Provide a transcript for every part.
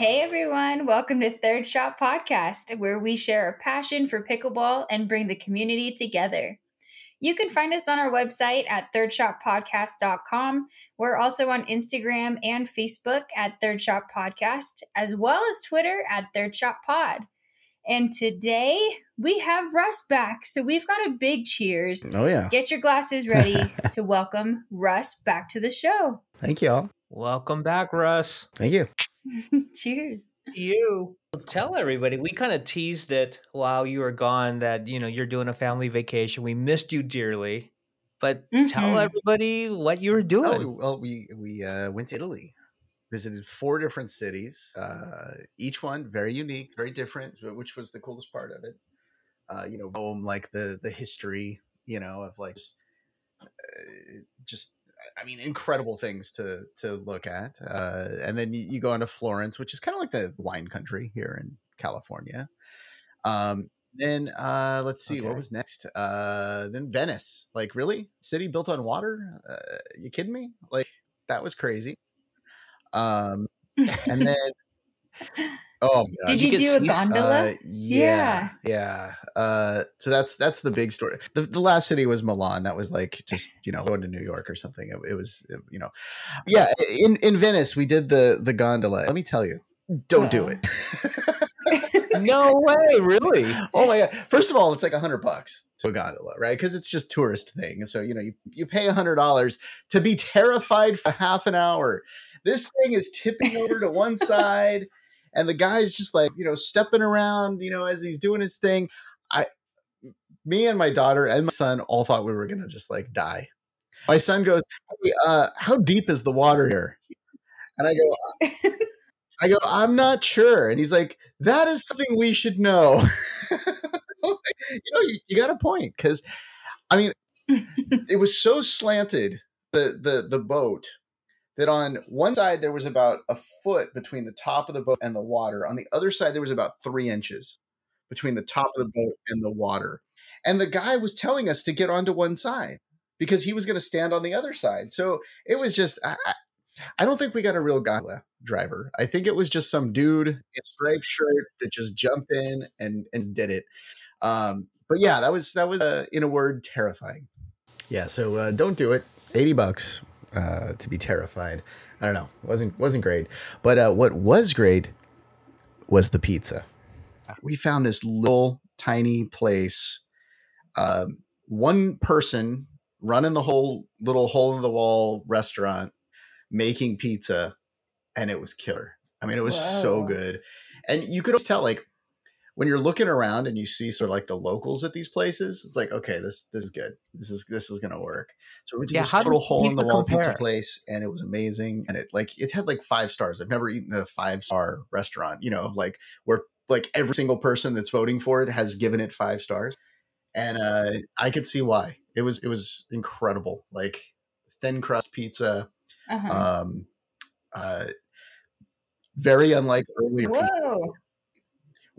Hey everyone, welcome to Third Shot Podcast, where we share a passion for pickleball and bring the community together. You can find us on our website at thirdshotpodcast.com. We're also on Instagram and Facebook at Third Shot Podcast, as well as Twitter at Third Shot Pod. And today we have Russ back. So we've got a big cheers. Oh, yeah. Get your glasses ready to welcome Russ back to the show. Thank you all. Welcome back, Russ. Thank you. cheers. You tell everybody. We kind of teased it while you were gone that you know you're doing a family vacation. We missed you dearly, but Mhm. tell everybody what you were Oh, doing. well, we we uh, went to Italy, visited four different cities, uh, each one very unique, very different, which was the coolest part of it. Uh, you know, Rome, like the the history, you know, of like just, uh, just I mean, incredible things to to look at. Uh, and then you, you go on to Florence, which is kind of like the wine country here in California. Um, then uh, let's see, what was next? Uh, then Venice. Like, really, city built on water? Uh, you kidding me? Like, that was crazy. Um, and then oh, my Did gosh. you do a gondola? Uh, yeah, yeah. Uh, so that's that's the big story. The, the last city was Milan. That was like just you know going to New York or something. It, it was uh, you know, yeah. In in Venice, we did the the gondola. Let me tell you, don't do it. no way, really. oh my god! First of all, it's like a hundred bucks to a gondola, right? Because it's just tourist thing. So you know, you you pay a hundred dollars to be terrified for half an hour. This thing is tipping over to one side, and the guy's just like you know stepping around, you know, as he's doing his thing. I, me and my daughter and my son all thought we were gonna just like die. My son goes, hey, uh, "How deep is the water here?" And I go, I go, I'm not sure. And he's like, that is something we should know. you know, you, you got a point. Cause I mean, it was so slanted, the, the, the boat that on one side there was about a foot between the top of the boat and the water. On the other side, there was about three inches between the top of the boat and the water. And the guy was telling us to get onto one side because he was going to stand on the other side. So it was just, I, I, don't think we got a real gondola driver. I think it was just some dude in a striped shirt that just jumped in and and did it. Um, but yeah, that was that was uh, in a word terrifying. Yeah, so uh, don't do it. Eighty bucks uh, to be terrified. I don't know. wasn't wasn't great. But uh, what was great was the pizza. We found this little tiny place. Um, one person running the whole little hole in the wall restaurant making pizza and it was killer. I mean, it was so good. And you could always tell, like, when you're looking around and you see sort of like the locals at these places, it's like, okay, this this is good. This is this is gonna work. So we went to Yeah, this little hole in the wall pizza place, and it was amazing. And it like it had like five stars. I've never eaten at a five star restaurant, you know, of like where like every single person that's voting for it has given it five stars. And uh I could see why. It was it was incredible. Like thin crust pizza, Uh-huh. um uh very unlike earlier pizza.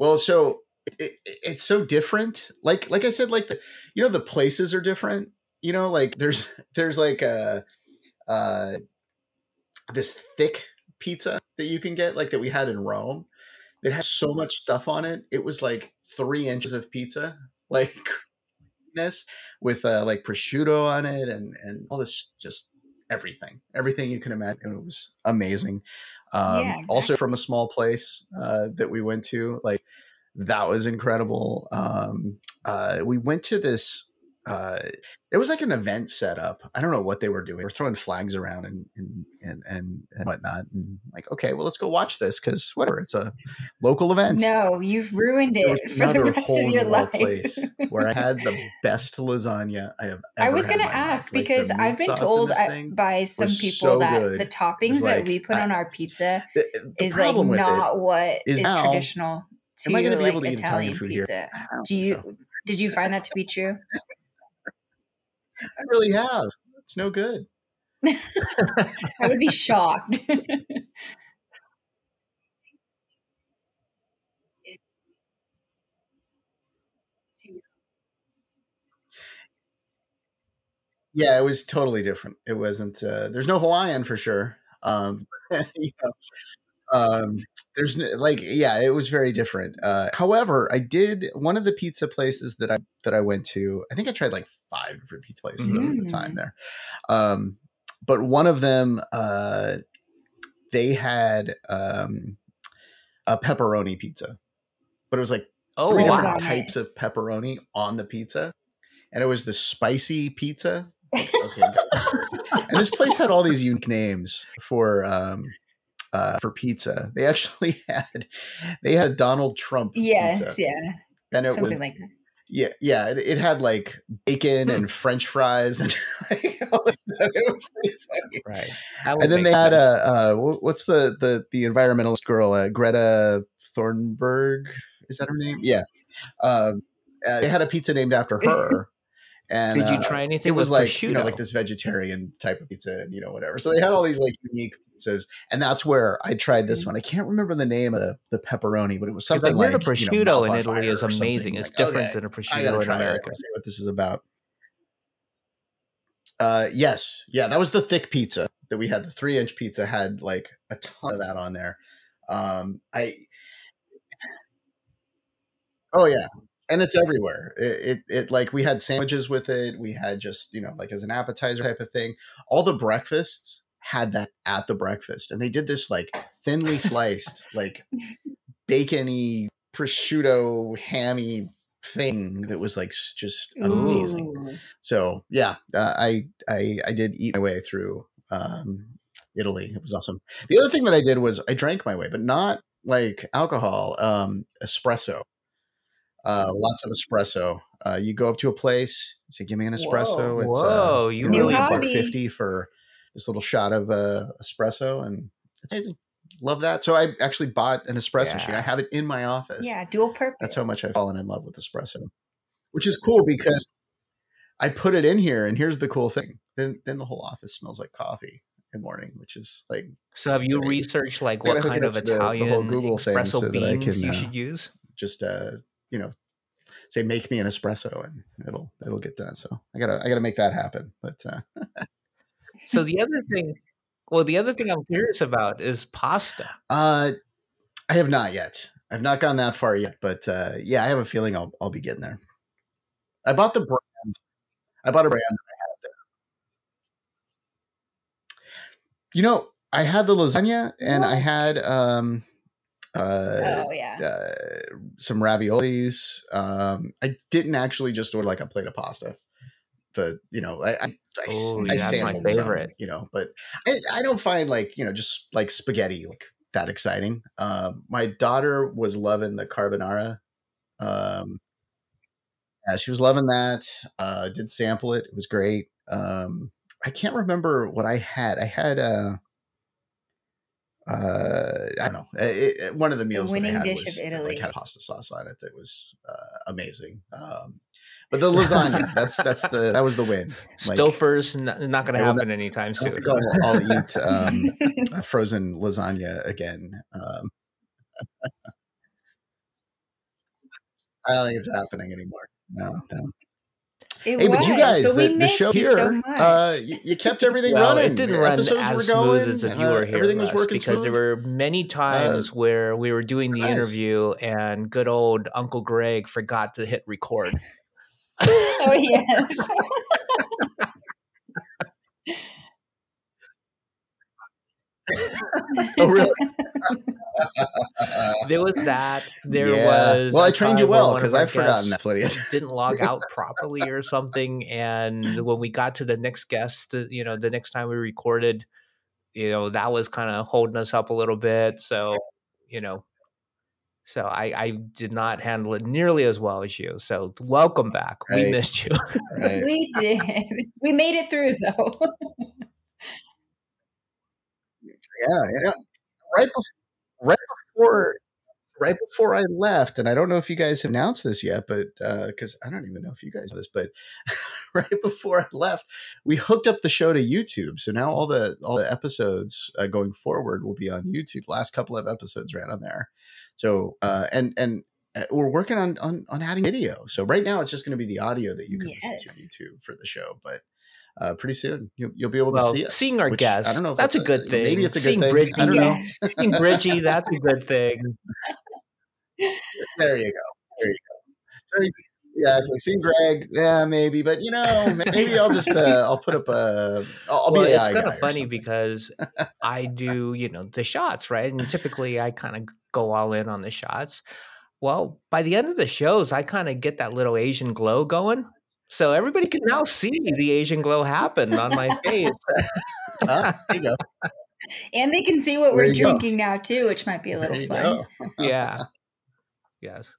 Well so it, it, it's so different. Like like i said like the you know the places are different? You know like there's there's like a uh this thick pizza that you can get like that we had in rome that has so much stuff on it. It was like three inches of pizza like craziness, with uh like prosciutto on it and and all this just everything everything you can imagine. It was amazing um Yeah, also from a small place uh that we went to like that was incredible. Um uh we went to this uh it was like an event set up i don't know what they were doing they were throwing flags around and and and and, and whatnot and like okay well let's go watch this because whatever it's a local event No, you've ruined it for the rest of your life. place where I had the best lasagna I have. I was gonna ask Like, because I've been told I- by some people so that good. the toppings was that we put I- on our pizza The, the is like not what is is traditional to am I to be like able to eat Italian Italian food pizza. Don't Do you so. did you find that to be true? I really have. It's no good. I would be shocked. Yeah, it was totally different. It wasn't. Uh, there's no Hawaiian for sure. Um, you know, um, there's like yeah, it was very different. Uh, however, I did one of the pizza places that I that I went to. I think I tried like five different pizza places mm-hmm. over the time there. Um, but one of them, uh, they had um, a pepperoni pizza, but it was like oh three wow. different types of pepperoni on the pizza, and it was the spicy pizza. Okay, and this place had all these unique names for um, uh, for pizza. They actually had they had Donald Trump. Yes, pizza. yeah, and it something was like that. Yeah, yeah. It, it had like bacon Hmm. and French fries and like, all this stuff. It was pretty funny. Right. And then they had a uh, wh- what's the the the environmentalist girl, uh, Greta Thornburg? Is that her name? Yeah. Um, uh, they had a pizza named after her. And Did you uh, try anything it was like you know like this vegetarian type of pizza and you know whatever so they had all these like unique pizzas. And that's where i tried this one. I can't remember the name of the, the pepperoni but it was something like the you know, prosciutto in Italy is amazing. It's Like, different okay, than a prosciutto in it. America. Let's see what this is about. Uh yes. Yeah that was the thick pizza that we had. The three inch pizza had like a ton of that on there. Um i oh yeah. And it's everywhere. It, it it like we had sandwiches with it. We had just you know like as an appetizer type of thing. All the breakfasts had that at the breakfast and they did this like thinly sliced like bacony prosciutto hammy thing that was like just amazing Ooh. so yeah, uh, I I I did eat my way through um, Italy. It was awesome. The other thing that I did was I drank my way, but not like alcohol. Um, espresso. Uh, lots of espresso. Uh, you go up to a place, say, "Give me an espresso." Whoa. It's Whoa, uh, you you New know, like buck fifty for this little shot of uh, espresso, and it's amazing. Love that. So I actually bought an espresso machine. I have it in my office. Yeah, dual purpose. That's how much I've fallen in love with espresso, which is cool because I put it in here, and here's the cool thing: then then the whole office smells like coffee in the morning, which is like So have you Great. researched like what kind of to the- the whole Italian Google thing espresso so I beans can, you uh, should use? just uh you know say make me an espresso, and it'll it'll get done. So I gotta I gotta make that happen. But uh, So the other thing, well, the other thing I'm curious about is pasta. uh, I have not yet. I've not gone that far yet, but uh, yeah, I have a feeling I'll I'll be getting there. I bought the brand. I bought a brand that I had there. You know, I had the lasagna and I had um uh, oh yeah. uh some raviolis. Um I didn't actually just order like a plate of pasta. The you know, I I, I, Oh, I yeah, that's my sampled some, you know, but I, I don't find like, you know, just like spaghetti like that exciting. Um my daughter was loving the carbonara. Um yeah, she was loving that. Uh did sample it. It was great. Um I can't remember what I had. I had uh uh I don't know. It, it- one of the meals that I winning had dish was of uh, Italy. like had pasta sauce on it that was uh, amazing. Um but the lasagna, that's that's the that was the win. Like, Stouffer's n- not going I to will happen anytime I soon. don't think I'll, I'll eat um, a frozen lasagna again. Um, I don't think it's happening anymore. No, no. It Hey, was, but you guys, but the, the show here, so uh, you, you kept everything Well, running. it didn't run Episodes as were smooth going. as if you uh, were here, everything was Russ, working because smooth. there were many times where we were doing the nice. interview and good old Uncle Greg forgot to hit record. oh yes. oh, really? there was that. There yeah. was. Well, I trained you well because I've forgotten that guests plenty. Didn't log out properly or something, and when we got to the next guest, uh, you know, the next time we recorded, you know, that was kind of holding us up a little bit. So, you know, so I, I did not handle it nearly as well as you. So, welcome back. We missed you. Right. we did. We made it through though. Yeah, yeah. Right, bef- right before, right before I left, and I don't know if you guys have announced this yet, but because I don't even know if you guys know this, but right before I left, we hooked up the show to YouTube. So now all the all the episodes uh, going forward will be on YouTube. Last couple of episodes ran on there. So uh, and and uh, we're working on, on on adding video. So right now it's just going to be the audio that you can listen to on YouTube for the show, but. uh, pretty soon. You'll, you'll be able Well, to see us. seeing our which guests, I don't know. If that's a good thing. Maybe it's a good thing. Bridgie, I don't know. Seeing Bridgie, that's a good thing. There you go. There you go. So, yeah, if we see Greg, yeah, maybe, but you know, maybe I'll just uh, I'll put up a I'll, I'll well, be it's kind guy of funny because I do, you know, the shots, right? And typically I kind of go all in on the shots. Well, by the end of the shows, I kind of get that little Asian glow going. So everybody can now see the Asian glow happen on my face. Ah, there you go. And they can see what There we're you go. drinking now too, which might be a little you fun. go. yeah. Yes.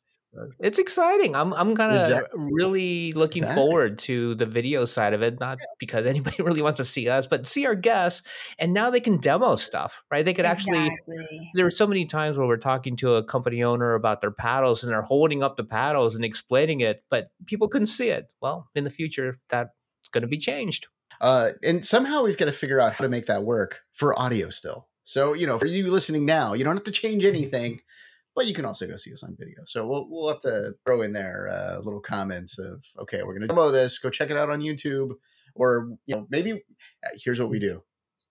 It's exciting. I'm I'm kind of Exactly. really looking Exactly. forward to the video side of it, not because anybody really wants to see us, but see our guests. And now they can demo stuff, right? They could actually Exactly. there are so many times where we're talking to a company owner about their paddles and they're holding up the paddles and explaining it, but people couldn't see it. Well, in the future, that's going to be changed. Uh, and somehow we've got to figure out how to make that work for audio still. So, you know, for you listening now, you don't have to change anything, but you can also go see us on video. So we'll, we'll have to throw in there uh, little comments of, okay, we're going to demo this, go check it out on YouTube. Or, you know, maybe uh, here's what we do.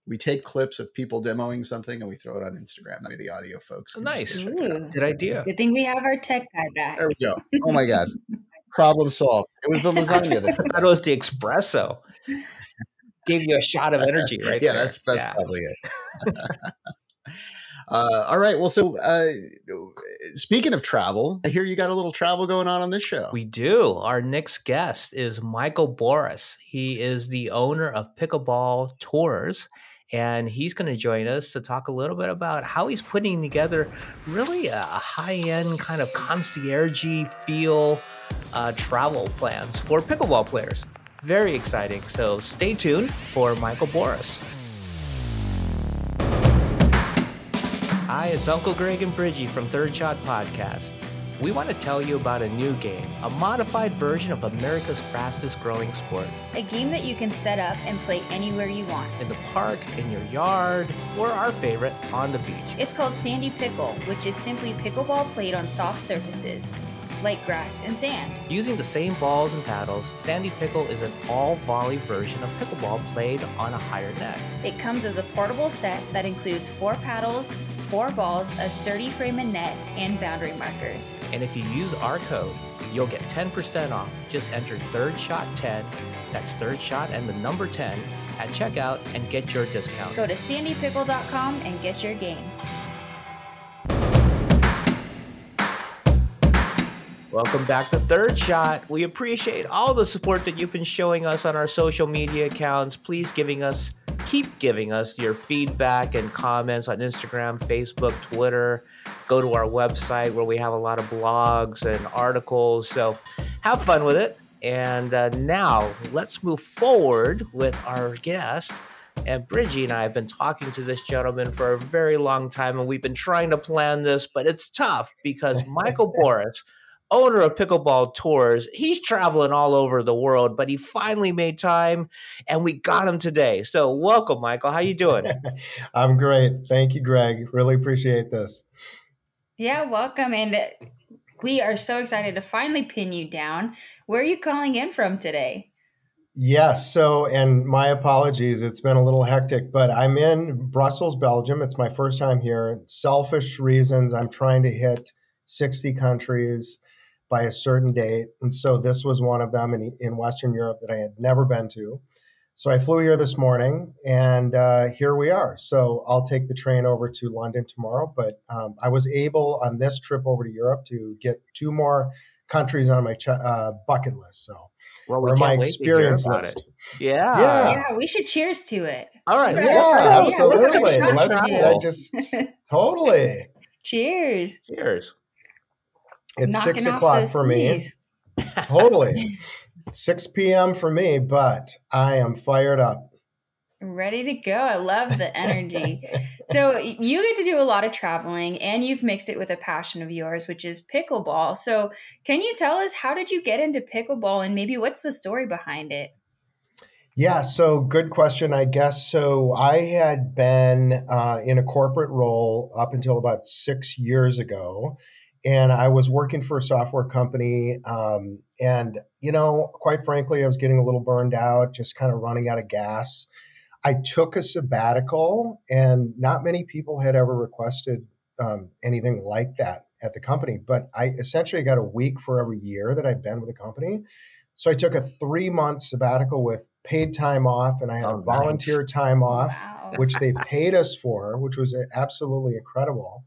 We take clips of people demoing something and we throw it on Instagram. That way the audio folks. can Nice. go check it out. Ooh. Good idea. Good thing we have our tech guy back. There we go. Oh my God. Problem solved. It was the lasagna that That was the espresso. Gave you a shot of energy, right? yeah, there. that's that's Yeah. probably it. Uh, all right. Well, so uh, speaking of travel, I hear you got a little travel going on on this show. We do. Our next guest is Michael Boraas. He is the owner of Pickleball Tours, and he's going to join us to talk a little bit about how he's putting together really a high end kind of concierge feel uh, travel plans for pickleball players. Very exciting. So stay tuned for Michael Boraas. Hi, it's Uncle Greg and Bridgie from Third Shot Podcast. We want to tell you about a new game, a modified version of America's fastest growing sport. A game that you can set up and play anywhere you want. In the park, in your yard, or our favorite, on the beach. It's called Sandy Pickle, which is simply pickleball played on soft surfaces, like grass and sand. Using the same balls and paddles, Sandy Pickle is an all volley version of pickleball played on a higher net. It comes as a portable set that includes four paddles, four balls, a sturdy frame and net, and boundary markers. And if you use our code, you'll get 10% off. Just enter third shot 10, that's third shot and the number 10 at checkout and get your discount. Go to sandypickle.com and get your game. Welcome back to Third Shot. We appreciate all the support that you've been showing us on our social media accounts. Please giving us keep giving us your feedback and comments on Instagram, Facebook, Twitter. Go to our website where we have a lot of blogs and articles. So have fun with it. And uh, now let's move forward with our guest. And Bridgie and I have been talking to this gentleman for a very long time, and we've been trying to plan this, but it's tough because Michael Boraas owner of Pickleball Tours. He's traveling all over the world, but he finally made time and we got him today. So welcome, Michael. How you doing? I'm great. Thank you, Greg. Really appreciate this. Yeah, welcome. And we are so excited to finally pin you down. Where are you calling in from today? Yes. So, and my apologies. It's been a little hectic, but I'm in Brussels, Belgium. It's my first time here. Selfish reasons. I'm trying to hit 60 countries by a certain date. And so this was one of them in, in Western Europe that I had never been to. So I flew here this morning and uh, here we are. So I'll take the train over to London tomorrow. But um, I was able on this trip over to Europe to get two more countries on my ch- uh, bucket list. So, Well, or my experience list. It. Yeah. Yeah. Yeah, we should cheers to it. All right. Yeah, Yeah, absolutely. what kind Let's are uh, just totally. Cheers. Cheers. It's six o'clock for me. Totally. 6 p.m. for me, but I am fired up. Ready to go. I love the energy. so, you get to do a lot of traveling and you've mixed it with a passion of yours, which is pickleball. So, can you tell us how did you get into pickleball and maybe what's the story behind it? Yeah, so good question, I guess. So I had been uh, in a corporate role up until about six years ago. And I was working for a software company. Um, and, you know, quite frankly, I was getting a little burned out, just kind of running out of gas. I took a sabbatical, and not many people had ever requested um, anything like that at the company. But I essentially got a week for every year that I've been with the company. So I took a three month sabbatical with paid time off, and I had oh, a volunteer nice. time off, wow. which they paid us for, which was absolutely incredible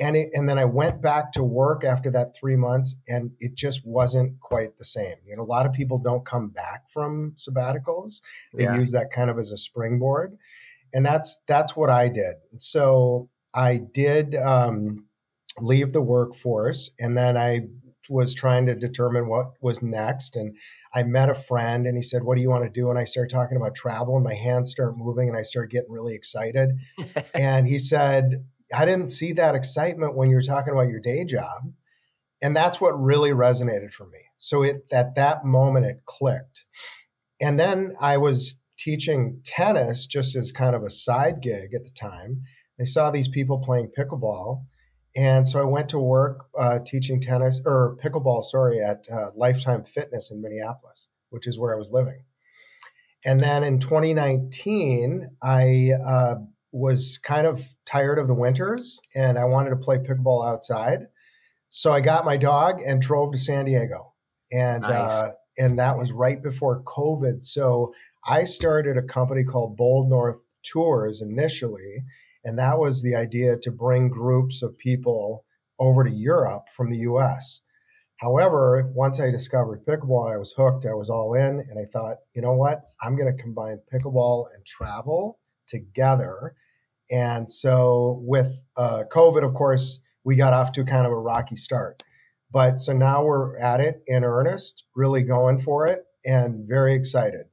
and it, and then I went back to work after that three months, and it just wasn't quite the same. You know, a lot of people don't come back from sabbaticals; they yeah. use that kind of as a springboard, and that's that's what I did. So I did um, leave the workforce, and then I was trying to determine what was next, and I met a friend, and he said, "What do you want to do?" And I started talking about travel, and my hands start moving, and I started getting really excited. and he said, I didn't see that excitement when you were talking about your day job. And that's what really resonated for me. So it at that moment it clicked. And then I was teaching tennis just as kind of a side gig at the time. I saw these people playing pickleball. And so I went to work uh, teaching tennis or pickleball, sorry, at uh, Lifetime Fitness in Minneapolis, which is where I was living. And then in 2019, I uh, was kind of tired of the winters and I wanted to play pickleball outside. So I got my dog and drove to San Diego. And nice. uh, and that was right before COVID. So I started a company called Bold North Tours initially, and that was the idea to bring groups of people over to Europe from the US. However, once I discovered pickleball, I was hooked. I was all in, and I thought, you know what? I'm going to combine pickleball and travel together. And so with uh, COVID, of course, we got off to kind of a rocky start. But so now we're at it in earnest, really going for it, and very excited.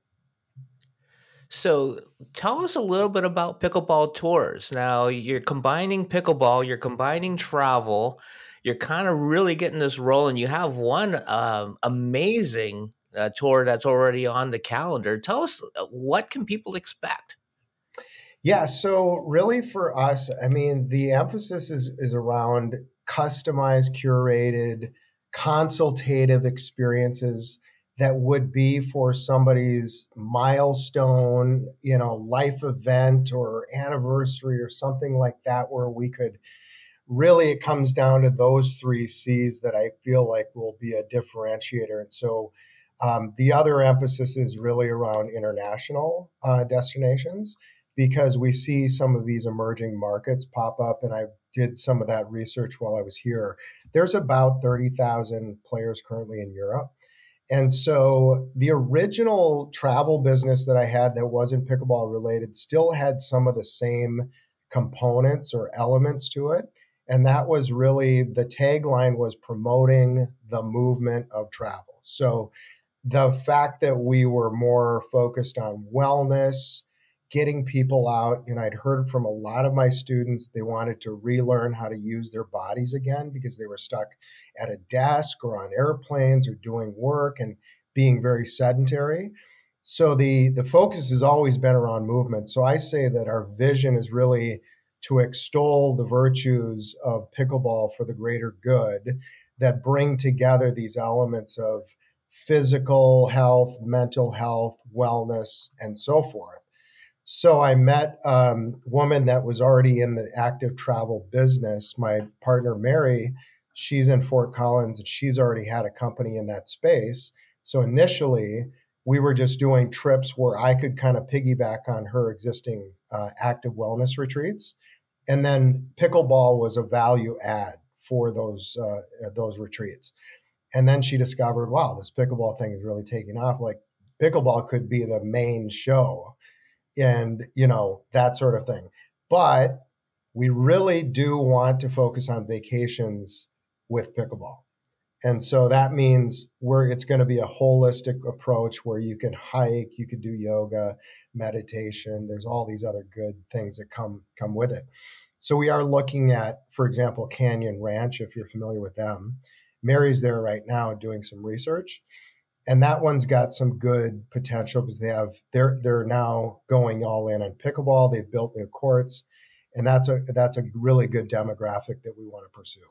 So tell us a little bit about pickleball tours. Now you're combining pickleball, you're combining travel, you're kind of really getting this rolling. You have one um, amazing uh, tour that's already on the calendar. Tell us uh, what can people expect? Yeah, so really for us, I mean, the emphasis is is around customized, curated, consultative experiences that would be for somebody's milestone, you know, life event or anniversary or something like that, where we could really, it comes down to those three C's that I feel like will be a differentiator. And so um, the other emphasis is really around international uh, destinations because we see some of these emerging markets pop up and I did some of that research while I was here. There's about 30,000 players currently in Europe. And so the original travel business that I had that wasn't pickleball related still had some of the same components or elements to it. And that was really the tagline was promoting the movement of travel. So the fact that we were more focused on wellness, getting people out. And I'd heard from a lot of my students, they wanted to relearn how to use their bodies again because they were stuck at a desk or on airplanes or doing work and being very sedentary. So the, the focus has always been around movement. So I say that our vision is really to extol the virtues of pickleball for the greater good that bring together these elements of physical health, mental health, wellness, and so forth. So I met um, a woman that was already in the active travel business. My partner, Mary, she's in Fort Collins and she's already had a company in that space. So initially, we were just doing trips where I could kind of piggyback on her existing uh, active wellness retreats. And then pickleball was a value add for those uh, those retreats. And then she discovered, wow, this pickleball thing is really taking off. Like pickleball could be the main show and you know that sort of thing. But we really do want to focus on vacations with pickleball. And so that means where it's going to be a holistic approach where you can hike you can do yoga meditation. There's all these other good things that come come with it. So we are looking at for example canyon ranch if you're familiar with them. Mary's there right now doing some research and that one's got some good potential because they have they're they're now going all in on pickleball. They've built new courts, and that's a that's a really good demographic that we want to pursue.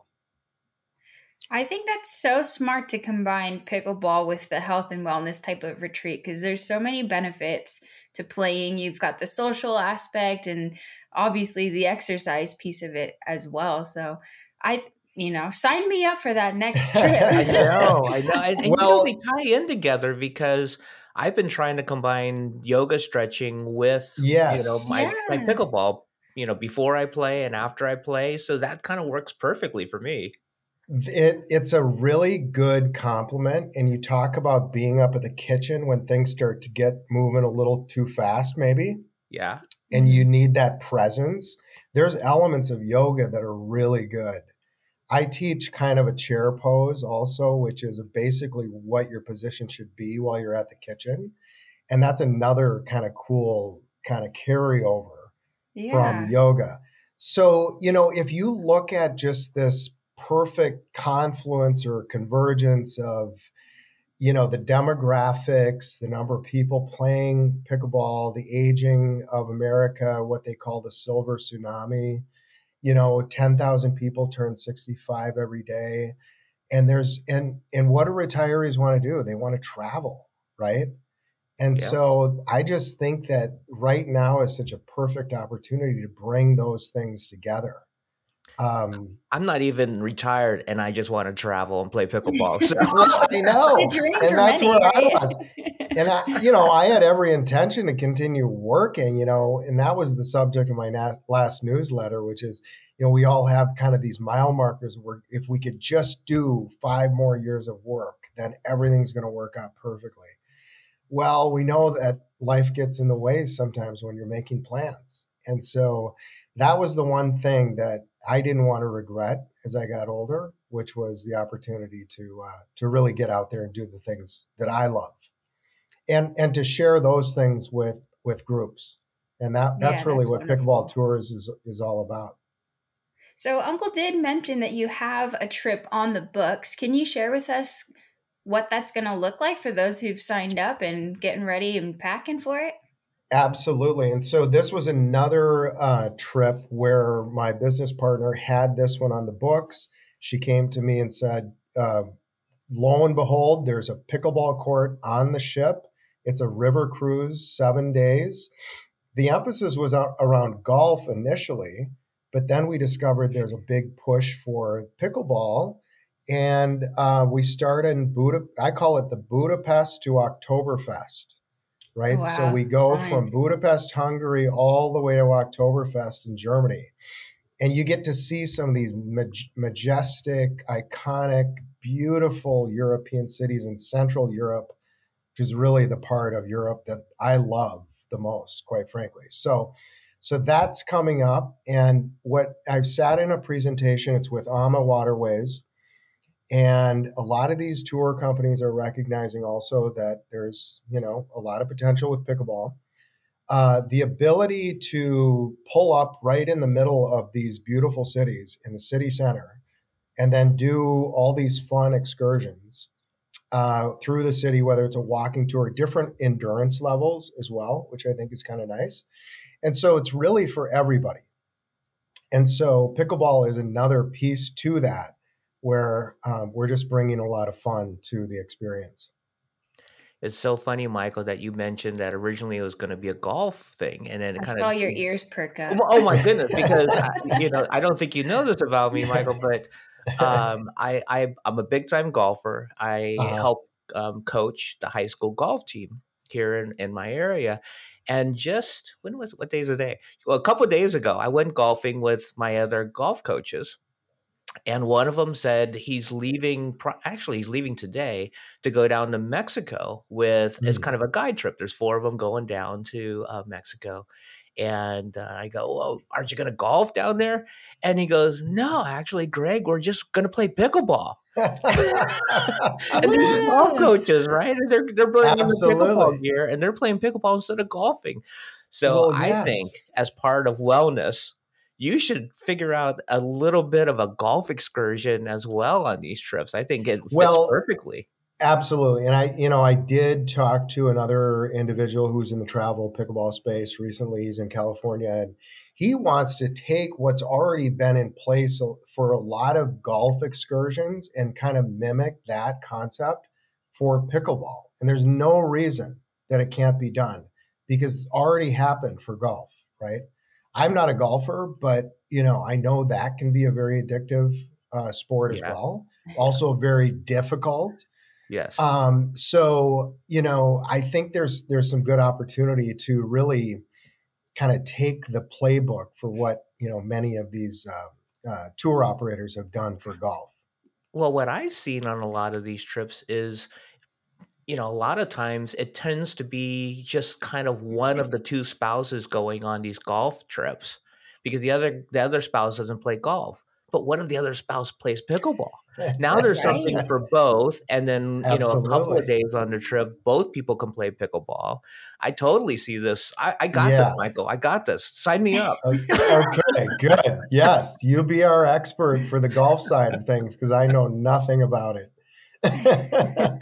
I think that's so smart to combine pickleball with the health and wellness type of retreat because there's so many benefits to playing. You've got the social aspect and obviously the exercise piece of it as well. So I you know, sign me up for that next trip. I know, I know. And, and well, you know, they tie in together because I've been trying to combine yoga stretching with yes. you know my, yeah. my pickleball, you know, before I play and after I play. So that kind of works perfectly for me. It, it's a really good compliment. And you talk about being up at the kitchen when things start to get moving a little too fast, maybe. Yeah. And you mm-hmm. need that presence. There's elements of yoga that are really good. I teach kind of a chair pose also, which is basically what your position should be while you're at the kitchen. And that's another kind of cool kind of carryover yeah. from yoga. So, you know, if you look at just this perfect confluence or convergence of you know the demographics the number of people playing pickleball the aging of america what they call the silver tsunami you know 10,000 people turn 65 every day and there's and and what do retirees want to do they want to travel right and yeah. so i just think that right now is such a perfect opportunity to bring those things together um, I'm not even retired, and I just want to travel and play pickleball. So. I know, and that's many, where right? I was. And I, you know, I had every intention to continue working. You know, and that was the subject of my last newsletter, which is, you know, we all have kind of these mile markers where if we could just do five more years of work, then everything's going to work out perfectly. Well, we know that life gets in the way sometimes when you're making plans, and so that was the one thing that I didn't want to regret as I got older, which was the opportunity to uh, to really get out there and do the things that I love, and and to share those things with with groups, and that that's yeah, really that's what wonderful. pickleball tours is is all about. So Uncle did mention that you have a trip on the books. Can you share with us what that's going to look like for those who've signed up and getting ready and packing for it? Absolutely. And so this was another uh, trip where my business partner had this one on the books. She came to me and said, uh, Lo and behold, there's a pickleball court on the ship. It's a river cruise, seven days. The emphasis was around golf initially, but then we discovered there's a big push for pickleball. And uh, we started in Budapest. I call it the Budapest to Oktoberfest right? Wow. So we go Fine. from Budapest, Hungary, all the way to Oktoberfest in Germany. And you get to see some of these majestic, iconic, beautiful European cities in Central Europe, which is really the part of Europe that I love the most, quite frankly. So, so that's coming up. And what I've sat in a presentation, it's with AMA Waterways, and a lot of these tour companies are recognizing also that there's, you know, a lot of potential with pickleball. Uh, the ability to pull up right in the middle of these beautiful cities in the city center and then do all these fun excursions uh, through the city, whether it's a walking tour, different endurance levels as well, which I think is kind of nice. And so it's really for everybody. And so pickleball is another piece to that where um, we're just bringing a lot of fun to the experience. It's so funny, Michael, that you mentioned that originally it was going to be a golf thing, and then it I kind saw your ears perk up. Oh, oh my goodness! Because I, you know, I don't think you know this about me, Michael, but um, I, I am a big time golfer. I uh-huh. help um, coach the high school golf team here in, in my area. And just when was it? What days a day? Well, a couple days ago, I went golfing with my other golf coaches and one of them said he's leaving actually he's leaving today to go down to mexico with mm. as kind of a guide trip there's four of them going down to uh, mexico and uh, i go well aren't you going to golf down there and he goes no actually greg we're just going to play pickleball and these golf coaches right and they're, they're bringing the pickleball gear and they're playing pickleball instead of golfing so well, i yes. think as part of wellness you should figure out a little bit of a golf excursion as well on these trips. I think it fits well, perfectly. Absolutely. And I, you know, I did talk to another individual who's in the travel pickleball space recently. He's in California and he wants to take what's already been in place for a lot of golf excursions and kind of mimic that concept for pickleball. And there's no reason that it can't be done because it's already happened for golf, right? I'm not a golfer, but you know, I know that can be a very addictive uh, sport yeah. as well. Also very difficult Yes. Um, so you know, I think there's there's some good opportunity to really kind of take the playbook for what you know many of these uh, uh, tour operators have done for golf. Well, what I've seen on a lot of these trips is, you know, a lot of times it tends to be just kind of one of the two spouses going on these golf trips because the other the other spouse doesn't play golf. But what if the other spouse plays pickleball? Now there's right. something for both, and then you know a couple of days on the trip, both people can play pickleball. I totally see this. I, I got yeah. this, Michael. I got this. Sign me up. okay, good. Yes, you be our expert for the golf side of things because I know nothing about it. but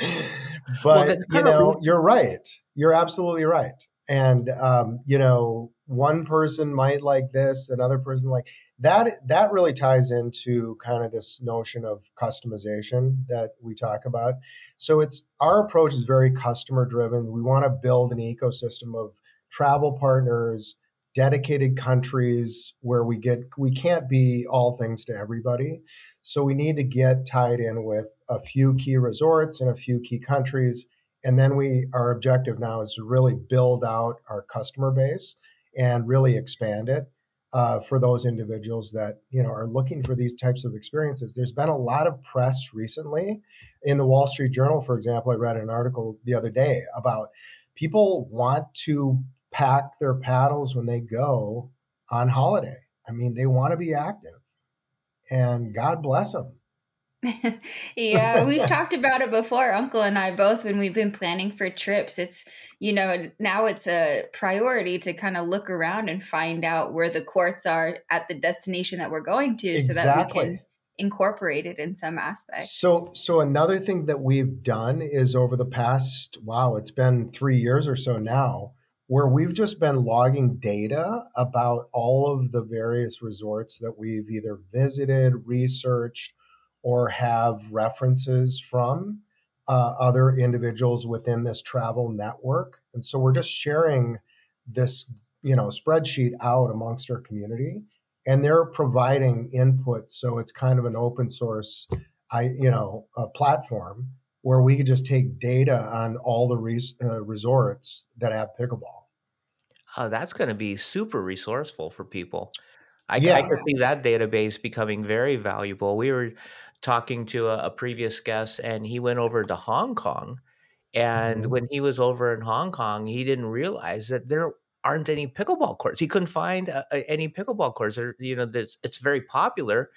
well, you know, you're right. You're absolutely right. And um, you know, one person might like this, another person like that that really ties into kind of this notion of customization that we talk about. So it's our approach is very customer driven we want to build an ecosystem of travel partners dedicated countries where we get we can't be all things to everybody. So we need to get tied in with a few key resorts in a few key countries. And then we our objective now is to really build out our customer base and really expand it uh, for those individuals that you know are looking for these types of experiences. There's been a lot of press recently in the Wall Street Journal, for example. I read an article the other day about people want to pack their paddles when they go on holiday. I mean, they want to be active, and God bless them. yeah, we've talked about it before, Uncle and I both, when we've been planning for trips. It's, you know, now it's a priority to kind of look around and find out where the courts are at the destination that we're going to exactly. so that we can incorporate it in some aspect. So, so another thing that we've done is over the past, wow, it's been three years or so now, where we've just been logging data about all of the various resorts that we've either visited, researched, or have references from uh, other individuals within this travel network. And so we're just sharing this, you know, spreadsheet out amongst our community, and they're providing input. So it's kind of an open source, I, you know, a platform where we could just take data on all the res- uh, resorts that have pickleball. Oh, that's going to be super resourceful for people. I, yeah. I could see that database becoming very valuable. We were talking to a, a previous guest, and he went over to Hong Kong. And mm-hmm. when he was over in Hong Kong, he didn't realize that there aren't any pickleball courts. He couldn't find uh, any pickleball courts. Or, you know, it's very popular,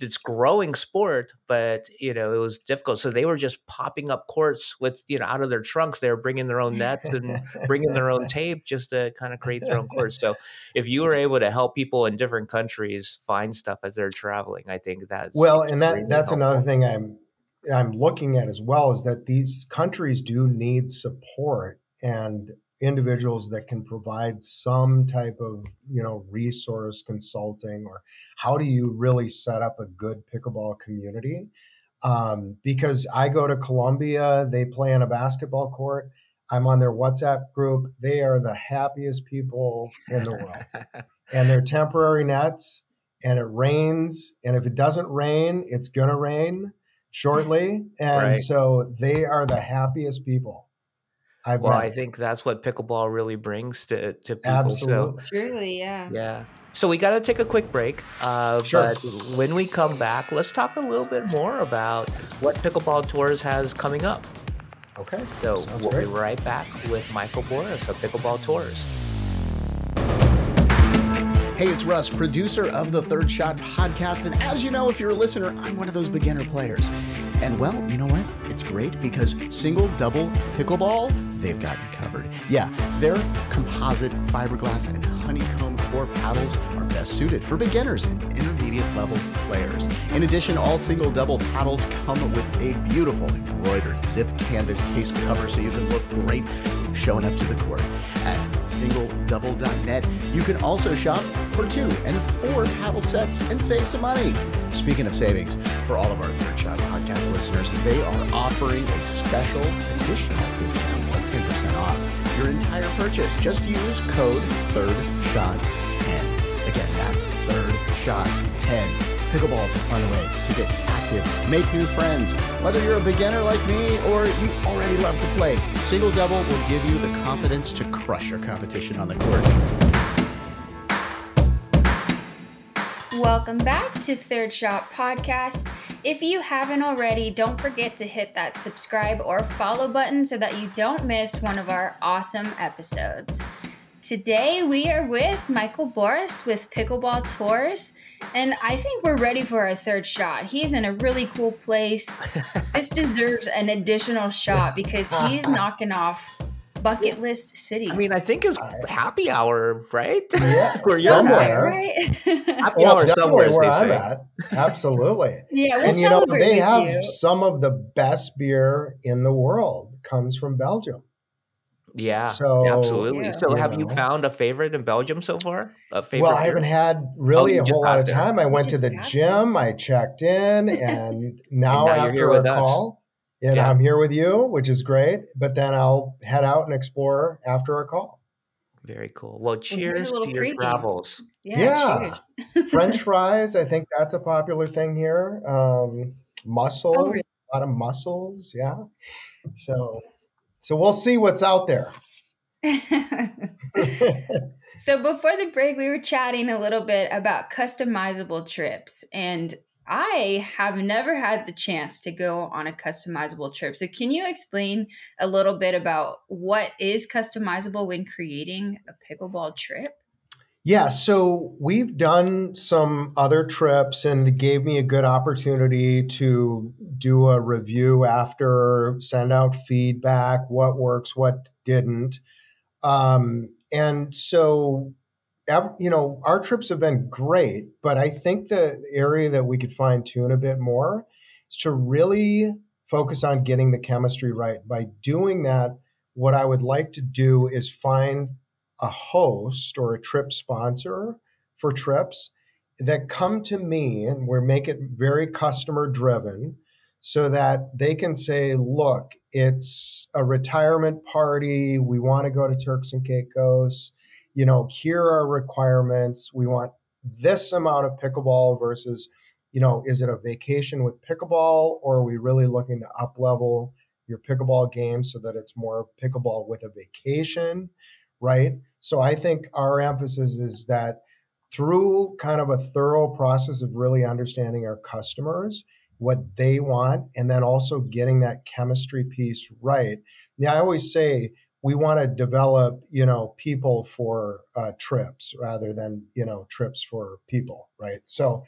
it's growing sport, but you know it was difficult. So they were just popping up courts with you know out of their trunks. They were bringing their own nets and bringing their own tape just to kind of create their own courts. So if you were able to help people in different countries find stuff as they're traveling, I think that well, and that that's helpful. another thing I'm I'm looking at as well is that these countries do need support and individuals that can provide some type of you know resource consulting or how do you really set up a good pickleball community? Um, because i go to Colombia they play on a basketball court. I'm on their whatsapp group. They are the happiest people in the world. And they're temporary nets and it rains and if it doesn't rain it's gonna rain shortly. And right. so they are the happiest people I've well, I think that's what pickleball really brings to to people. Absolutely. So, Truly, yeah. Yeah. So we got to take a quick break. Uh, sure. But when we come back, let's talk a little bit more about what Pickleball Tours has coming up. Okay. So Sounds we'll great. be right back with Michael Boraas of Pickleball Tours. Hey, it's Russ, producer of the Third Shot podcast. And as you know, if you're a listener, I'm one of those beginner players. And well, you know what? It's great because single, double, pickleball, they've got you covered. Yeah, their composite, fiberglass, and honeycomb core paddles are best suited for beginners and intermediate level players. In addition, all single, double paddles come with a beautiful embroidered zip canvas case cover so you can look great showing up to the court. At singledouble.net, you can also shop for two and four paddle sets and save some money. Speaking of savings, for all of our Third Shot podcast listeners, they are offering a special additional discount of 10% off your entire purchase. Just use code THIRDSHOT10. Again, that's Third Shot 10. Pickleball is a fun way to get active, make new friends. Whether you're a beginner like me or you already love to play, Single Double will give you the confidence to crush your competition on the court. Welcome back to Third Shot Podcast. If you haven't already, don't forget to hit that subscribe or follow button so that you don't miss one of our awesome episodes. Today we are with Michael Boraas with Pickleball Tours, and I think we're ready for our third shot. He's in a really cool place. this deserves an additional shot because he's knocking off bucket list cities. I mean, I think it's happy hour, right? Yeah, Where you're somewhere. at. right? Happy Well, hour somewhere, where I'm say. at. Absolutely. yeah, we'll and you know, they with have you. some of the best beer in the world comes from Belgium. Yeah, So, absolutely. Yeah. So, you have you found a favorite in Belgium so far? A favorite? Well, I haven't had really you a whole lot of there. time. I went to the got gym, I checked in, and now, now you're after a with us. call, and Yeah. I'm here with you, which is great. But then I'll head out and explore after a call. Very cool. Well, cheers little to your pregame. travels. Yeah, Yeah. French fries, I think that's a popular thing here. Um, mussel, Oh, really? a lot of mussels, yeah. So, so we'll see what's out there. so before the break, we were chatting a little bit about customizable trips, and I have never had the chance to go on a customizable trip. So can you explain a little bit about what is customizable when creating a pickleball trip? Yeah, so we've done some other trips and it gave me a good opportunity to do a review after, send out feedback, what works, what didn't. Um, and so, you know, our trips have been great, but I think the area that we could fine tune a bit more is to really focus on getting the chemistry right. By doing that, what I would like to do is find a host or a trip sponsor for trips that come to me and we make it very customer driven so that they can say look it's a retirement party. We want to go to turks and caicos. You know here are requirements. We want this amount of pickleball versus you know is it a vacation with pickleball or are we really looking to up level your pickleball game so that it's more pickleball with a vacation? Right so I think our emphasis is that through kind of a thorough process of really understanding our customers, what they want, and then also getting that chemistry piece right. Yeah, I always say we want to develop, you know, people for uh, trips rather than you know trips for people, right? So,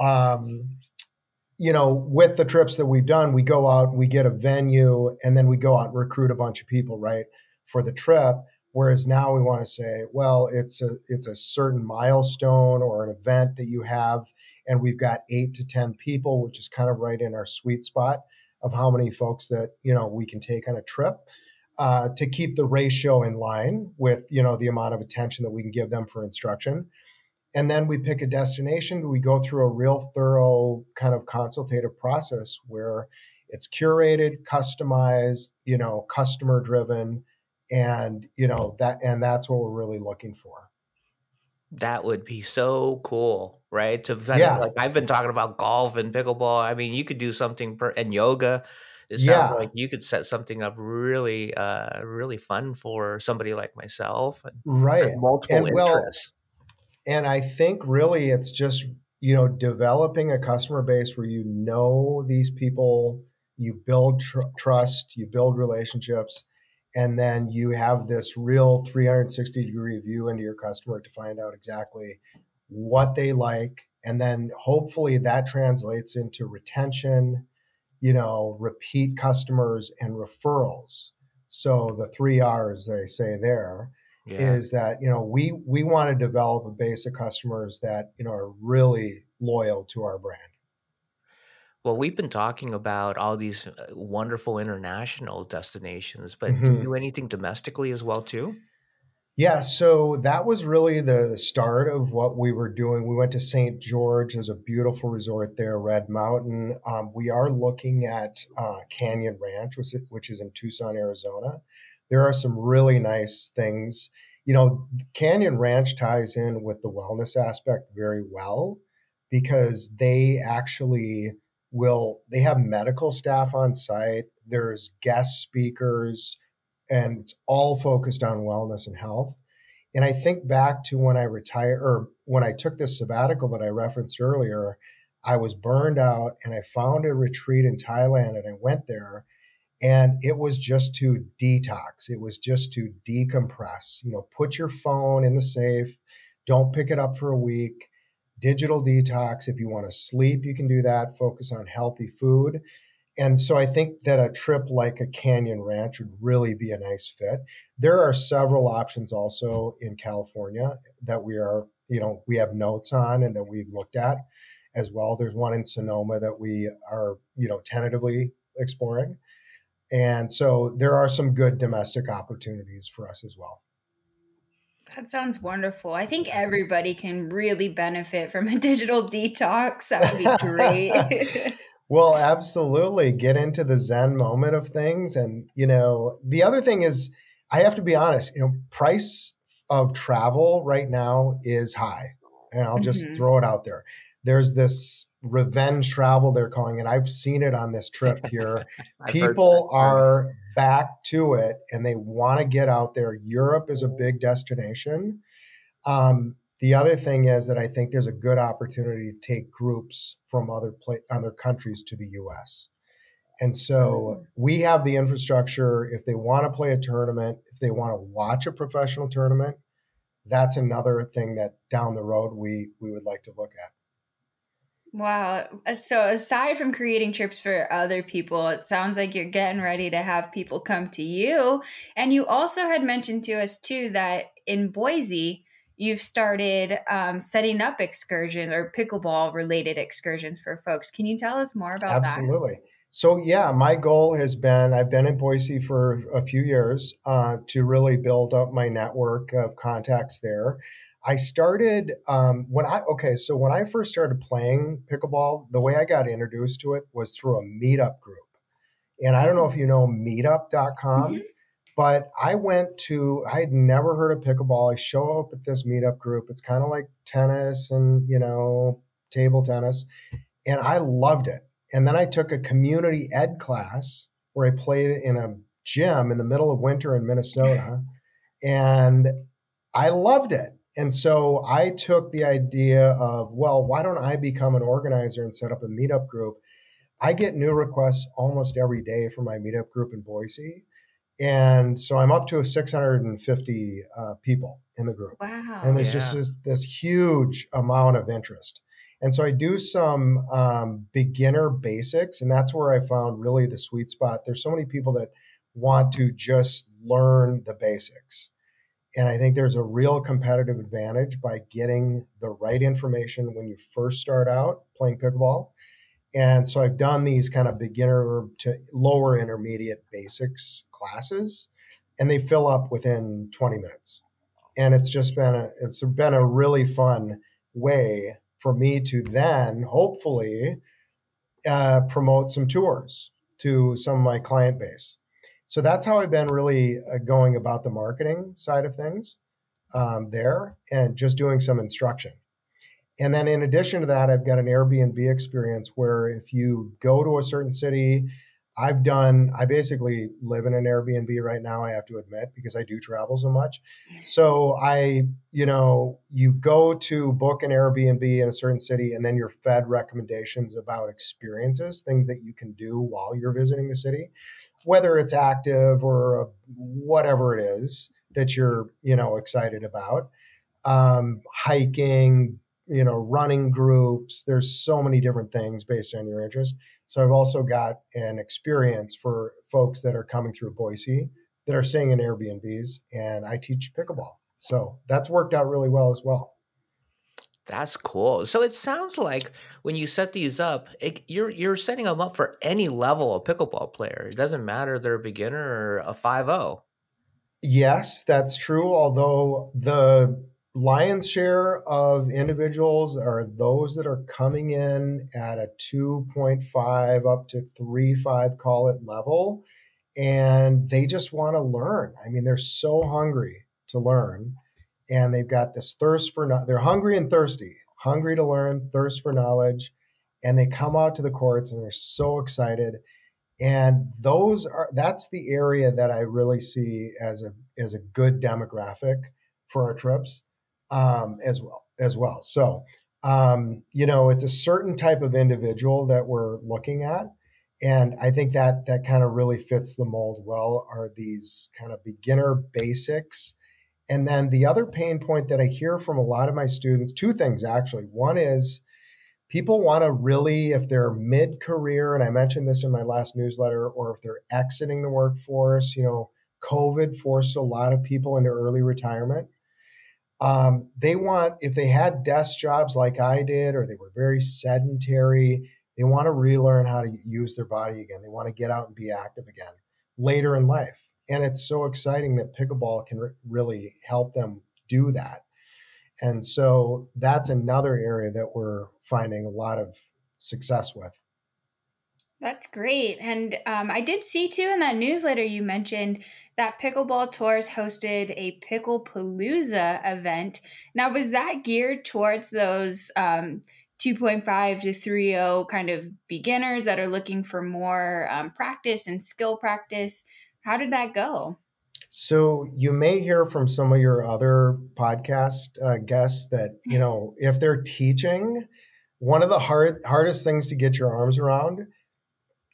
um, you know, with the trips that we've done, we go out, we get a venue, and then we go out and recruit a bunch of people, right, for the trip. Whereas now we want to say, well, it's a it's a certain milestone or an event that you have, and we've got eight to ten people, which is kind of right in our sweet spot of how many folks that you know we can take on a trip uh, to keep the ratio in line with you know the amount of attention that we can give them for instruction. And then we pick a destination. We go through a real thorough kind of consultative process where it's curated, customized, you know, customer driven and you know that and that's what we're really looking for That would be so cool, right? To Yeah. like I've been talking about golf and pickleball. I mean, you could do something per, and yoga. It sounds Yeah. like you could set something up really, uh, really fun for somebody like myself and right have multiple And, well, interests. and i think really it's just you know developing a customer base where you know these people you build tr- trust you build relationships and then you have this real 360 degree view into your customer to find out exactly what they like, and then hopefully that translates into retention, you know, repeat customers and referrals. So the three R's that I say there yeah. is that you know we we want to develop a base of customers that you know are really loyal to our brand. Well, we've been talking about all these uh, wonderful international destinations, but mm-hmm. do you do anything domestically as well too? Yeah, so that was really the start of what we were doing. We went to St. George. There's a beautiful resort there, Red Mountain. Um, we are looking at uh, Canyon Ranch, which, which is in Tucson, Arizona. There are some really nice things. You know, Canyon Ranch ties in with the wellness aspect very well because they actually will, they have medical staff on site, there's guest speakers and it's all focused on wellness and health. And I think back to when I retired or when I took this sabbatical that I referenced earlier, I was burned out and I found a retreat in Thailand and I went there and it was just to detox. It was just to decompress. You know, put your phone in the safe, don't pick it up for a week. Digital detox. If you want to sleep, you can do that. Focus on healthy food and so I think that a trip like a Canyon Ranch would really be a nice fit. There are several options also in California that we are, you know, we have notes on and that we've looked at as well. There's one in Sonoma that we are, you know, tentatively exploring. And so there are some good domestic opportunities for us as well. That sounds wonderful. I think everybody can really benefit from a digital detox. That would be great. Well, absolutely. Get into the Zen moment of things. And, you know, the other thing is, I have to be honest, you know, price of travel right now is high. And I'll just mm-hmm. throw it out there. There's this revenge travel they're calling it. I've seen it on this trip here. People are back to it and they want to get out there. Europe is a big destination. Um, the other thing is that I think there's a good opportunity to take groups from other play, other countries to the U.S. And so we have the infrastructure. If they want to play a tournament, if they want to watch a professional tournament, that's another thing that down the road we we would like to look at. Wow. Uh, so aside from creating trips for other people, it sounds like you're getting ready to have people come to you. And you also had mentioned to us too that in Boise, you've started um, setting up excursions or pickleball related excursions for folks. Can you tell us more about Absolutely. that? Absolutely. So, yeah, my goal has been I've been in Boise for a few years uh, to really build up my network of contacts there. I started um, when I, okay, so when I first started playing pickleball, the way I got introduced to it was through a meetup group. And I don't know if you know meetup.com. Mm-hmm. But I went to, I had never heard of pickleball. I show up at this meetup group. It's kind of like tennis and, you know, table tennis. And I loved it. And then I took a community ed class where I played in a gym in the middle of winter in Minnesota. And I loved it. And so I took the idea of, well, why don't I become an organizer and set up a meetup group? I get new requests almost every day for my meetup group in Boise. And so I'm up to 650 uh, people in the group. Wow. And there's yeah. just this, this, huge amount of interest. And so I do some um, beginner basics, and that's where I found really the sweet spot. There's so many people that want to just learn the basics. And I think there's a real competitive advantage by getting the right information when you first start out playing pickleball and so I've done these kind of beginner to lower intermediate basics classes, and they fill up within 20 minutes. And it's just been a it's been a really fun way for me to then hopefully uh, promote some tours to some of my client base. So that's how I've been really uh, going about the marketing side of things um, there, and just doing some instruction. And then in addition to that, I've got an Airbnb experience where if you go to a certain city, I've done, I basically live in an Airbnb right now, I have to admit, because I do travel so much. So I, you know, you go to book an Airbnb in a certain city and then you're fed recommendations about experiences, things that you can do while you're visiting the city, whether it's active or whatever it is that you're, you know, excited about. Um, hiking, you know, running groups. There's so many different things based on your interest. So I've also got an experience for folks that are coming through Boise that are staying in Airbnbs, and I teach pickleball. So that's worked out really well as well. That's cool. So it sounds like when you set these up, it, you're you're setting them up for any level of pickleball player. It doesn't matter they're a beginner or a 5-0. Yes, that's true. Although the lion's share of individuals are those that are coming in at a 2.5 up to 3.5 call it level and they just want to learn. I mean, they're so hungry to learn and they've got this thirst for no- they're hungry and thirsty hungry to learn thirst for knowledge and they come out to the courts and they're so excited. And those are that's the area that i really see as a as a good demographic for our trips um, as well as well. So um, you know it's a certain type of individual that we're looking at and i think that that kind of really fits the mold well are these kind of beginner basics and then the other pain point that I hear from a lot of my students, two things actually. One is people want to really, if they're mid career, and I mentioned this in my last newsletter, or if they're exiting the workforce, you know, COVID forced a lot of people into early retirement. Um, they want, if they had desk jobs like I did, or they were very sedentary, they want to relearn how to use their body again. They want to get out and be active again later in life and it's so exciting that pickleball can re- really help them do that and so that's another area that we're finding a lot of success with that's great. And um, I did see too in that newsletter you mentioned that Pickleball Tours hosted a Pickle Palooza event. Now, was that geared towards those um, 2.5 to 3.0 kind of beginners that are looking for more um, practice and skill practice? How did that go? So you may hear from some of your other podcast uh, guests that you know if they're teaching, one of the hard hardest things to get your arms around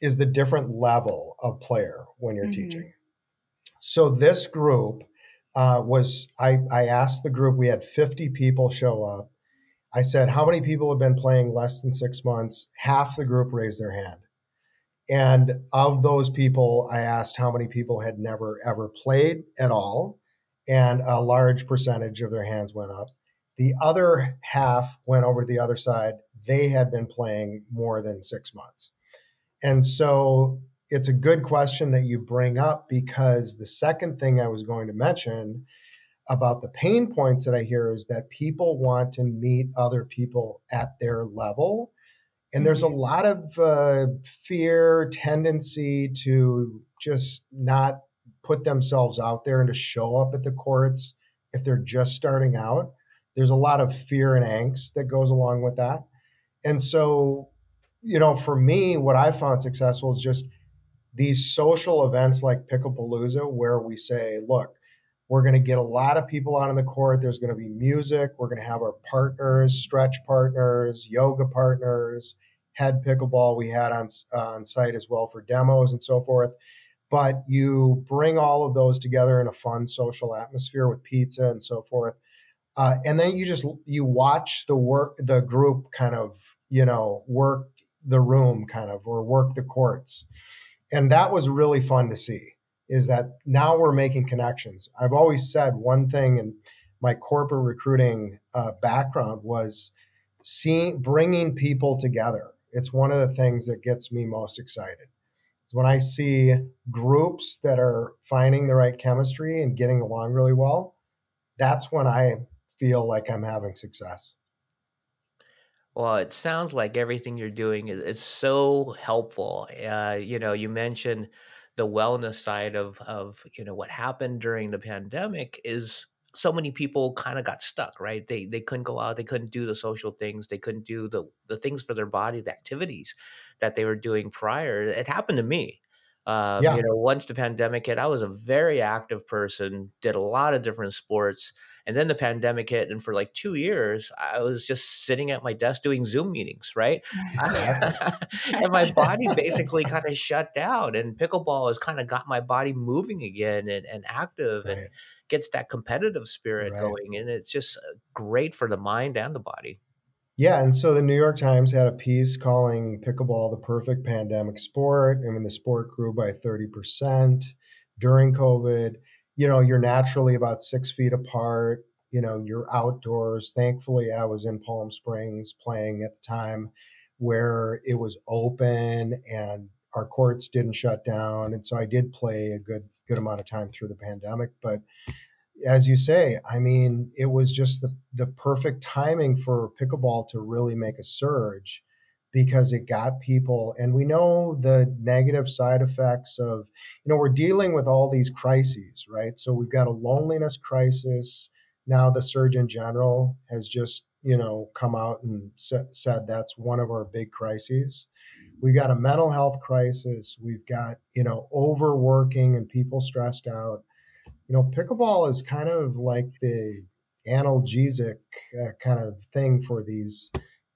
is the different level of player when you're mm-hmm. teaching. So this group uh, was I I asked the group we had 50 people show up. I said how many people have been playing less than six months? Half the group raised their hand. And of those people, I asked how many people had never ever played at all. And a large percentage of their hands went up. The other half went over to the other side. They had been playing more than six months. And so it's a good question that you bring up because the second thing I was going to mention about the pain points that I hear is that people want to meet other people at their level and there's a mm-hmm. lot of uh, fear, tendency to just not put themselves out there and to show up at the courts if they're just starting out. There's a lot of fear and angst that goes along with that. And so, you know, for me, what I found successful is just these social events like Picklepalooza, where we say, look, we're going to get a lot of people out on the court. There's going to be music. We're going to have our partners, stretch partners, yoga partners, head pickleball we had on, on site as well for demos and so forth. But you bring all of those together in a fun social atmosphere with pizza and so forth. Uh, and then you just you watch the work the group kind of you know work the room kind of or work the courts and that was really fun to see is that now we're making connections. I've always said one thing in my corporate recruiting uh, background was seeing bringing people together. It's one of the things that gets me most excited. When I see groups that are finding the right chemistry and getting along really well, that's when I feel like I'm having success. Well, it sounds like everything you're doing is, is so helpful. Uh, you know, you mentioned the wellness side of of you know what happened during the pandemic is so many people kind of got stuck right? They they couldn't go out they couldn't do the social things they couldn't do the the things for their body the activities that they were doing prior. It happened to me. Um, yeah. you know once the pandemic hit i was a very active person did a lot of different sports and then the pandemic hit, and for like two years, I was just sitting at my desk doing Zoom meetings, right? and my body basically kind of shut down. And pickleball has kind of got my body moving again and, and active right. and gets that competitive spirit right. going. And it's just uh, great for the mind and the body. Yeah, and so the New York Times had a piece calling pickleball the perfect pandemic sport. I mean, the sport grew by 30% during COVID. You know, you're naturally about six feet apart. You know, you're outdoors. Thankfully, I was in Palm Springs playing at the time where it was open and our courts didn't shut down. And so I did play a good good amount of time through the pandemic. But as you say, I mean, it was just the, the perfect timing for pickleball to really make a surge because it got people and we know the negative side effects of you know we're dealing with all these crises right? So we've got a loneliness crisis. Now the surgeon general has just you know come out and said that's one of our big crises. We've got a mental health crisis. We've got you know overworking and people stressed out. You know, pickleball is kind of like the analgesic uh, kind of thing for these,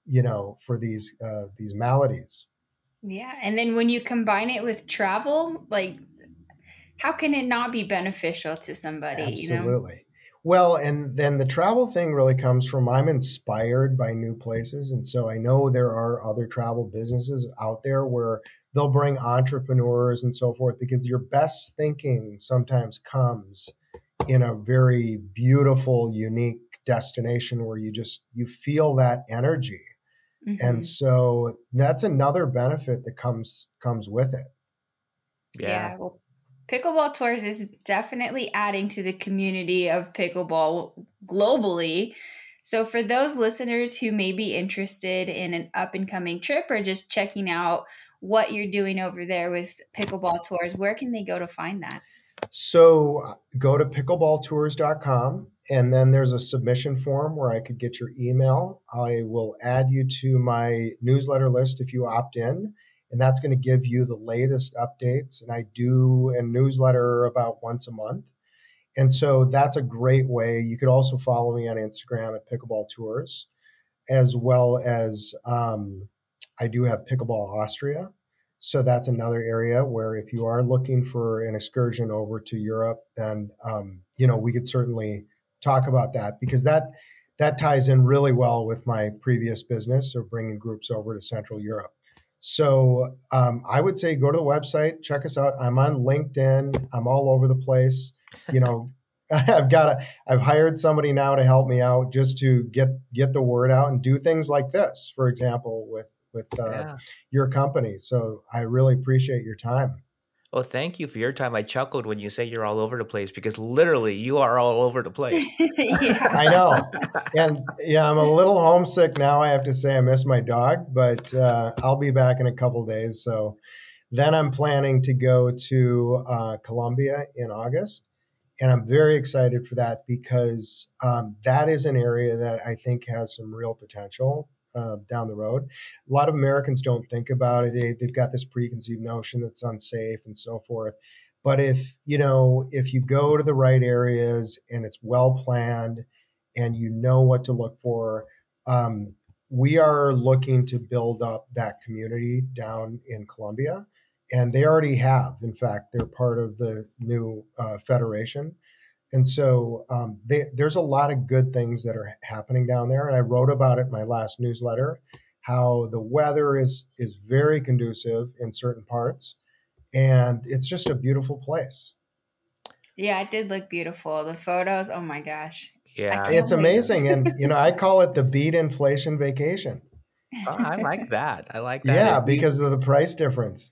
you know, for these uh, these maladies. Yeah, and then when you combine it with travel, like, how can it not be beneficial to somebody? Absolutely. You know? Well, and then the travel thing really comes from I'm inspired by new places. And so I know there are other travel businesses out there where they'll bring entrepreneurs and so forth because your best thinking sometimes comes in a very beautiful unique destination where you just you feel that energy mm-hmm. and so that's another benefit that comes comes with it yeah. yeah well pickleball tours is definitely adding to the community of pickleball globally so, for those listeners who may be interested in an up and coming trip or just checking out what you're doing over there with Pickleball Tours, where can they go to find that? So, uh, go to pickleballtours.com and then there's a submission form where I could get your email. I will add you to my newsletter list if you opt in, and that's going to give you the latest updates. And I do a newsletter about once a month. And so that's a great way. You could also follow me on Instagram at Pickleball Tours, as well as um, I do have Pickleball Austria. So that's another area where if you are looking for an excursion over to Europe, then um, you know we could certainly talk about that because that that ties in really well with my previous business of bringing groups over to Central Europe. So um, I would say go to the website, check us out. I'm on LinkedIn. I'm all over the place. You know, I've got a, I've hired somebody now to help me out just to get get the word out and do things like this, for example, with with uh, yeah. your company. So I really appreciate your time. Well, thank you for your time. I chuckled when you say you're all over the place because literally you are all over the place. I know. And yeah, I'm a little homesick now. I have to say I miss my dog, but uh, I'll be back in a couple days. So then I'm planning to go to uh, Colombia in August. And I'm very excited for that because um, that is an area that I think has some real potential uh, down the road. A lot of Americans don't think about it. They, they've got this preconceived notion that's unsafe and so forth. But if you know, if you go to the right areas and it's well planned, and you know what to look for, um, we are looking to build up that community down in Colombia, and they already have. In fact, they're part of the new uh, federation. And so um, they, there's a lot of good things that are happening down there. And I wrote about it in my last newsletter how the weather is is very conducive in certain parts, and it's just a beautiful place. Yeah, it did look beautiful. The photos, oh my gosh. Yeah, it's amazing, and you know I call it the beat inflation vacation. Oh, I like that. I like that. Yeah, because of the price difference.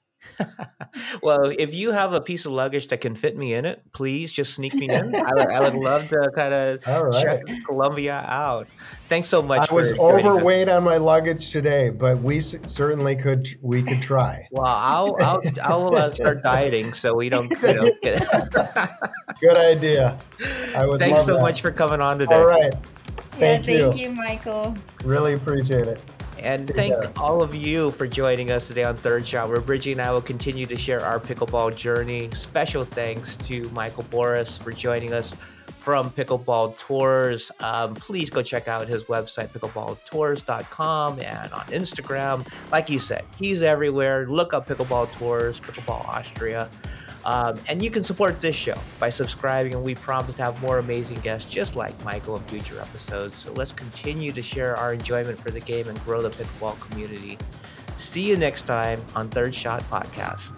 Well, if you have a piece of luggage that can fit me in it, please just sneak me in. I, would, I would love to kind of right. check Colombia out. Thanks so much. I was overweight on my luggage today, but we certainly could we could try. Well, I'll I'll, I'll uh, start dieting so we don't. You know, get Good idea. I would. Thanks so that. much for coming on today. All right. Thank yeah, you. Thank you, Michael. Really appreciate it. And thank yeah. all of you for joining us today on Third Shot, where Bridgie and I will continue to share our pickleball journey. Special thanks to Michael Boraas for joining us from Pickleball Tours. Um, please go check out his website, pickleballtours.com, and on Instagram. Like you said, he's everywhere. Look up Pickleball Tours, Pickleball Austria. Um, and you can support this show by subscribing, and we promise to have more amazing guests just like Michael in future episodes. So let's continue to share our enjoyment for the game and grow the pickleball community. See you next time on Third Shot Podcast.